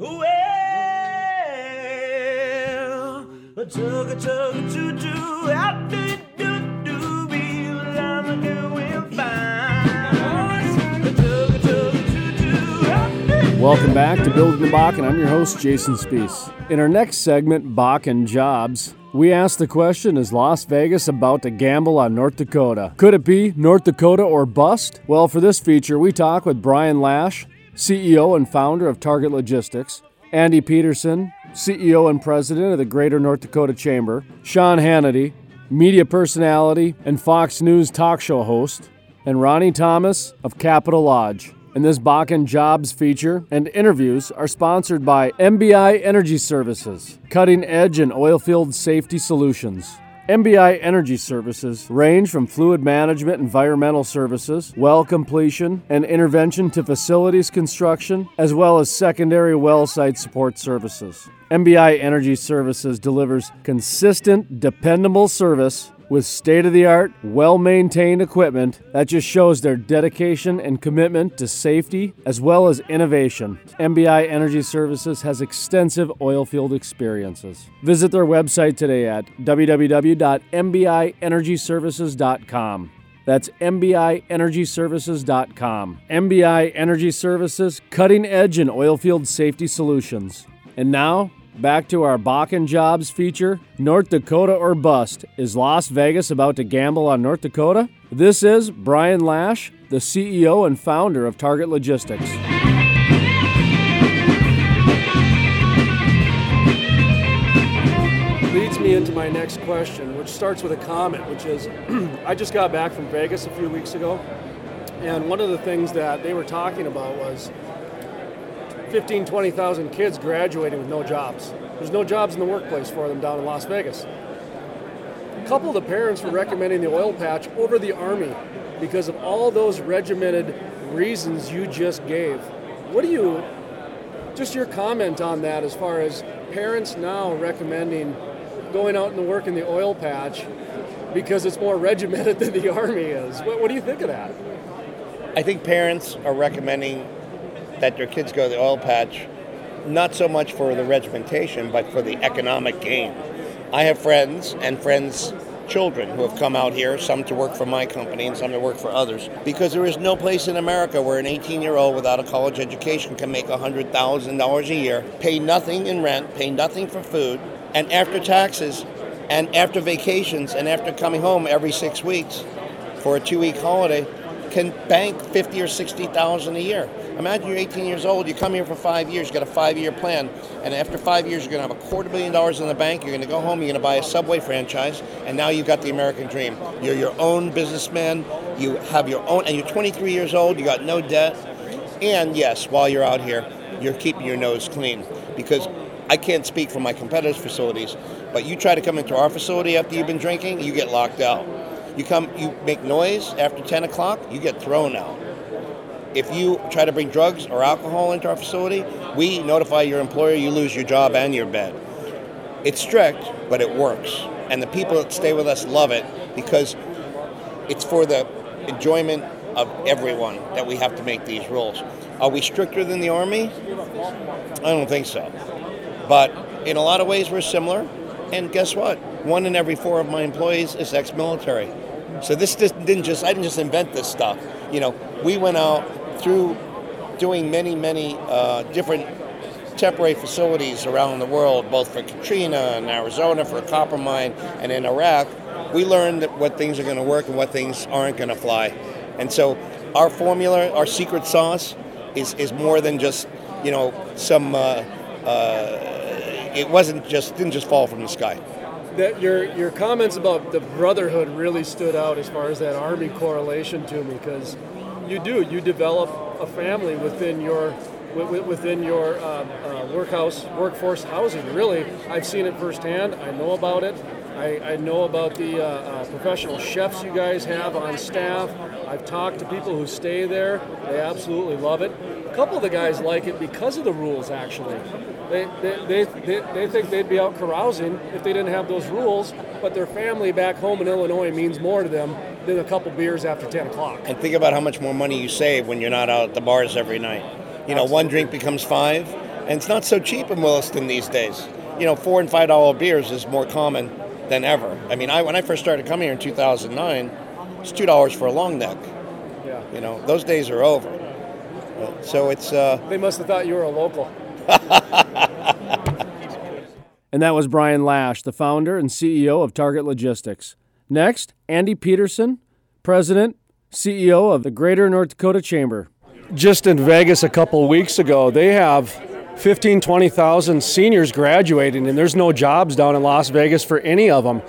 Well, a tug a tug a do Welcome back to Building the Bakken I'm your host, Jason Spiess. In our next segment, Bakken and Jobs, we ask the question Is Las Vegas about to gamble on North Dakota? Could it be North Dakota or bust? Well, for this feature, we talk with Brian Lash, CEO and founder of Target Logistics, Andy Peterson, CEO and president of the Greater North Dakota Chamber, Sean Hannity, media personality and Fox News talk show host, and Ronnie Thomas of Capital Lodge. And this Bakken Jobs feature and interviews are sponsored by MBI Energy Services, cutting edge in oilfield safety solutions. MBI Energy Services range from fluid management, environmental services, well completion, and intervention to facilities construction, as well as secondary well site support services. MBI Energy Services delivers consistent, dependable service with state of the art, well maintained equipment that just shows their dedication and commitment to safety as well as innovation. MBI Energy Services has extensive oilfield experiences. Visit their website today at www.mbienergyservices.com. That's mbienergyservices.com. MBI Energy Services, cutting edge in oilfield safety solutions. And now, back to our Bakken Jobs feature North Dakota or Bust. Is Las Vegas about to gamble on North Dakota? This is Brian Lash, the CEO and founder of Target Logistics. leads me into my next question, which starts with a comment, which is I just got back from Vegas a few weeks ago, and one of the things that they were talking about was 15, 20,000 kids graduating with no jobs. There's no jobs in the workplace for them down in Las Vegas. A couple of the parents were recommending the oil patch over the Army because of all those regimented reasons you just gave. What do you, just your comment on that as far as parents now recommending going out and work in the oil patch because it's more regimented than the Army is? What, what do you think of that? I think parents are recommending that their kids go to the oil patch, not so much for the regimentation, but for the economic gain. I have friends and friends' children who have come out here, some to work for my company and some to work for others, because there is no place in America where an 18 year old without a college education can make $100,000 a year, pay nothing in rent, pay nothing for food, and after taxes, and after vacations, and after coming home every six weeks for a two week holiday, can bank 50 or 60,000 a year. Imagine you're 18 years old, you come here for five years, you got a five year plan, and after five years, you're going to have a quarter million dollars in the bank, you're going to go home, you're going to buy a Subway franchise, and now you've got the American dream. You're your own businessman, you have your own, and you're 23 years old, you got no debt, and yes, while you're out here, you're keeping your nose clean. Because I can't speak for my competitors' facilities, but you try to come into our facility after you've been drinking, you get locked out. You come, you make noise after 10 o'clock, you get thrown out. If you try to bring drugs or alcohol into our facility, we notify your employer, you lose your job and your bed. It's strict, but it works. And the people that stay with us love it because it's for the enjoyment of everyone that we have to make these rules. Are we stricter than the Army? I don't think so. But in a lot of ways, we're similar. And guess what? One in every four of my employees is ex-military. So this didn't just I didn't just invent this stuff. You know, we went out through doing many, many uh, different temporary facilities around the world, both for Katrina and Arizona for a copper mine, and in Iraq. We learned that what things are going to work and what things aren't going to fly. And so our formula, our secret sauce, is, is more than just you know some. Uh, uh, it wasn't just didn't just fall from the sky. that your your comments about the brotherhood really stood out as far as that army correlation to me because you do you develop a family within your within your uh, uh, workhouse workforce housing really. I've seen it firsthand i know about it. I, I know about the uh, uh, professional chefs you guys have on staff. I've talked to people who stay there they absolutely love it. A couple of the guys like it because of the rules actually they, they, they, they, they think they'd be out carousing if they didn't have those rules, but their family back home in Illinois means more to them than a couple beers after 10 o'clock. And think about how much more money you save when you're not out at the bars every night. You know, one drink becomes five, And it's not so cheap in Williston these days. You know, four and five dollar beers is more common than ever. I mean, I when I first started coming here in 2009, it's two dollars for a long neck. Yeah. You know, those days are over. So it's uh, They must have thought you were a local. and that was Brian Lash, the founder and CEO of Target Logistics. Next, Andy Peterson, President, CEO of the Greater North Dakota Chamber. Just in Vegas a couple weeks ago, they have 15, 20,000 seniors graduating, and there's no jobs down in Las Vegas for any of them.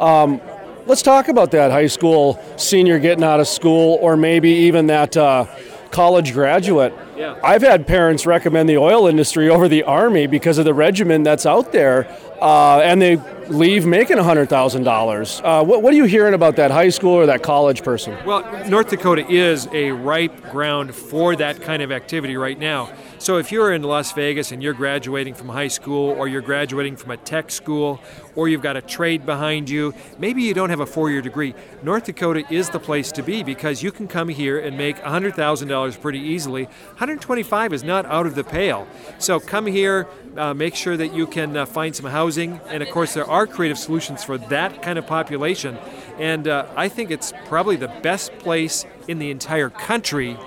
Um, let's talk about that high school senior getting out of school, or maybe even that uh, college graduate. Yeah. I've had parents recommend the oil industry over the army because of the regimen that's out there, uh, and they leave making $100,000. Uh, what, what are you hearing about that high school or that college person? Well, North Dakota is a ripe ground for that kind of activity right now. So if you're in Las Vegas and you're graduating from high school or you're graduating from a tech school or you've got a trade behind you, maybe you don't have a four year degree, North Dakota is the place to be because you can come here and make $100,000 pretty easily. 125 is not out of the pale. So come here, uh, make sure that you can uh, find some housing. And of course, there are creative solutions for that kind of population. And uh, I think it's probably the best place in the entire country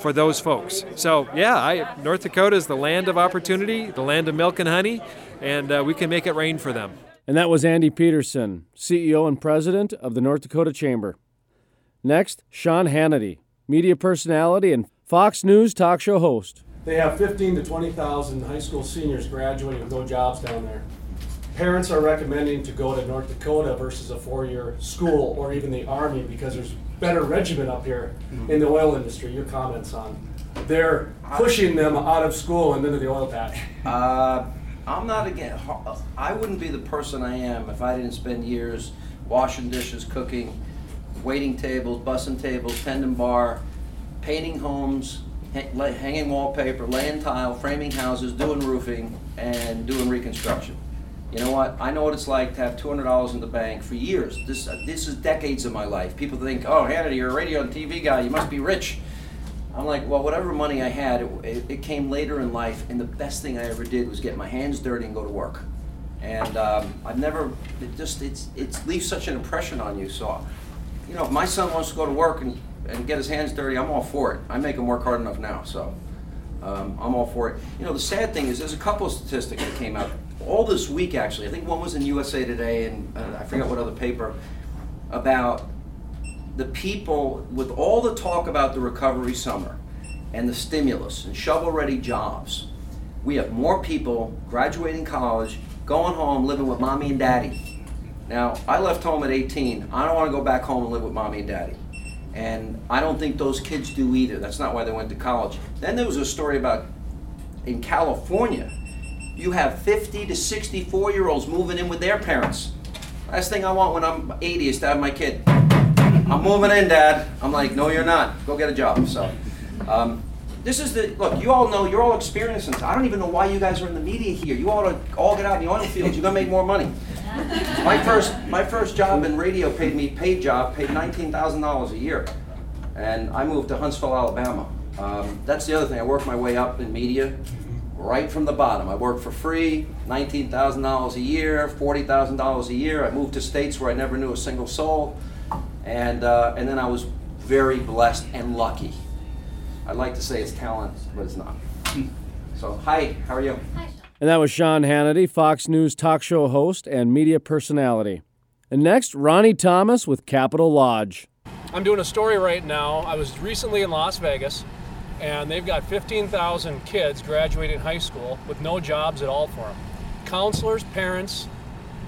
for those folks. So, yeah, I, North Dakota is the land of opportunity, the land of milk and honey, and uh, we can make it rain for them. And that was Andy Peterson, CEO and President of the North Dakota Chamber. Next, Sean Hannity, media personality and Fox News talk show host. They have 15 to 20,000 high school seniors graduating with no jobs down there. Parents are recommending to go to North Dakota versus a four-year school or even the Army because there's better regimen up here in the oil industry. Your comments on they're pushing them out of school and into the oil patch. Uh, I'm not again. I wouldn't be the person I am if I didn't spend years washing dishes, cooking, waiting tables, bussing tables, tending bar, painting homes, ha- hanging wallpaper, laying tile, framing houses, doing roofing, and doing reconstruction. You know what? I know what it's like to have $200 in the bank for years. This uh, this is decades of my life. People think, "Oh, Hannity, you're a radio and TV guy. You must be rich." I'm like, well, whatever money I had, it, it, it came later in life, and the best thing I ever did was get my hands dirty and go to work. And um, I've never, it just, it's, it leaves such an impression on you. So, you know, if my son wants to go to work and, and get his hands dirty, I'm all for it. I make him work hard enough now, so um, I'm all for it. You know, the sad thing is, there's a couple of statistics that came out all this week, actually. I think one was in USA Today, and uh, I forget what other paper, about the people, with all the talk about the recovery summer and the stimulus and shovel ready jobs, we have more people graduating college, going home, living with mommy and daddy. Now, I left home at 18. I don't want to go back home and live with mommy and daddy. And I don't think those kids do either. That's not why they went to college. Then there was a story about in California, you have 50 to 64 year olds moving in with their parents. Last thing I want when I'm 80 is to have my kid. I'm moving in, Dad. I'm like, no, you're not. Go get a job. So, um, this is the look. You all know. You're all experiencing. I don't even know why you guys are in the media here. You ought to all get out in the oil fields. You're gonna make more money. My first, my first job in radio paid me paid job paid nineteen thousand dollars a year, and I moved to Huntsville, Alabama. Um, that's the other thing. I worked my way up in media, right from the bottom. I worked for free, nineteen thousand dollars a year, forty thousand dollars a year. I moved to states where I never knew a single soul, and uh, and then I was very blessed and lucky. I'd like to say it's talent, but it's not. So, hi, how are you? And that was Sean Hannity, Fox News talk show host and media personality. And next, Ronnie Thomas with Capital Lodge. I'm doing a story right now. I was recently in Las Vegas, and they've got 15,000 kids graduating high school with no jobs at all for them. Counselors, parents,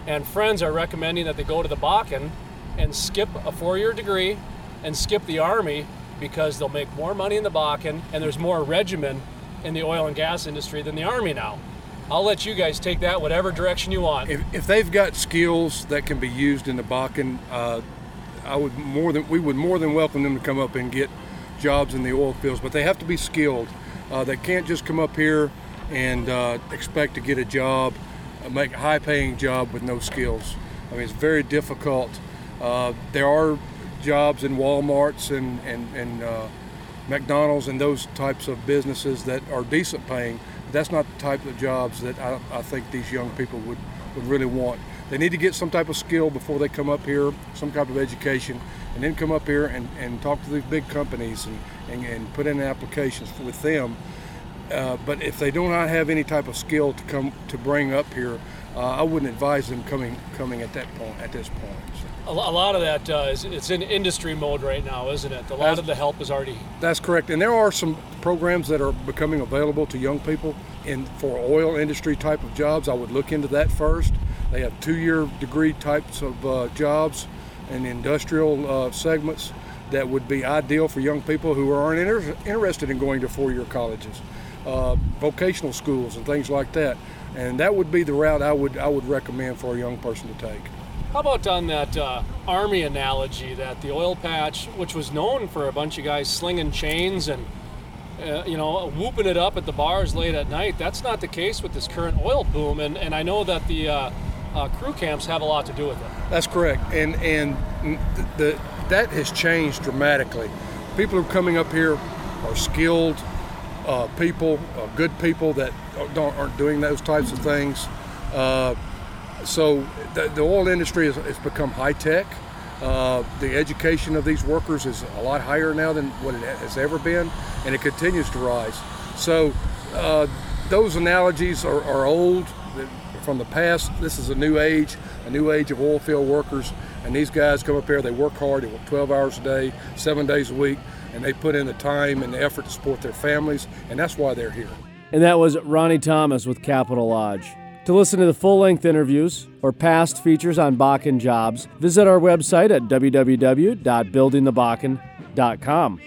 and friends are recommending that they go to the Bakken and skip a four year degree and skip the Army because they'll make more money in the Bakken and there's more regimen in the oil and gas industry than the Army now. I'll let you guys take that whatever direction you want. if, if they've got skills that can be used in the Bakken, uh, I would more than we would more than welcome them to come up and get jobs in the oil fields. But they have to be skilled. Uh, they can't just come up here and uh, expect to get a job, uh, make a high-paying job with no skills. I mean, it's very difficult. Uh, there are jobs in WalMarts and and, and uh, McDonald's and those types of businesses that are decent paying, that's not the type of jobs that I, I think these young people would, would really want. They need to get some type of skill before they come up here, some type of education, and then come up here and, and talk to these big companies and, and, and put in applications with them. Uh, but if they do not have any type of skill to come to bring up here, uh, I wouldn't advise them coming coming at that point at this point. So. A, lot of that uh, is it's in industry mode right now, isn't it? A lot That's- of the help is already. That's correct, and there are some programs that are becoming available to young people in for oil industry type of jobs. I would look into that first. They have two-year degree types of uh, jobs and industrial uh, segments that would be ideal for young people who aren't inter- interested in going to four-year colleges, uh, vocational schools, and things like that. And that would be the route I would I would recommend for a young person to take. How about on that uh, army analogy that the oil patch, which was known for a bunch of guys slinging chains and uh, you know whooping it up at the bars late at night, that's not the case with this current oil boom. And, and I know that the uh, uh, crew camps have a lot to do with it. That's correct, and and the, the that has changed dramatically. People who are coming up here are skilled uh, people, uh, good people that don't, aren't doing those types of things. Uh, so the, the oil industry has, has become high tech. Uh, the education of these workers is a lot higher now than what it has ever been, and it continues to rise. So uh, those analogies are, are old from the past. This is a new age, a new age of oil field workers, and these guys come up here. They work hard. They work 12 hours a day, seven days a week, and they put in the time and the effort to support their families, and that's why they're here. And that was Ronnie Thomas with Capital Lodge. To listen to the full length interviews or past features on Bakken jobs, visit our website at www.buildingthebakken.com.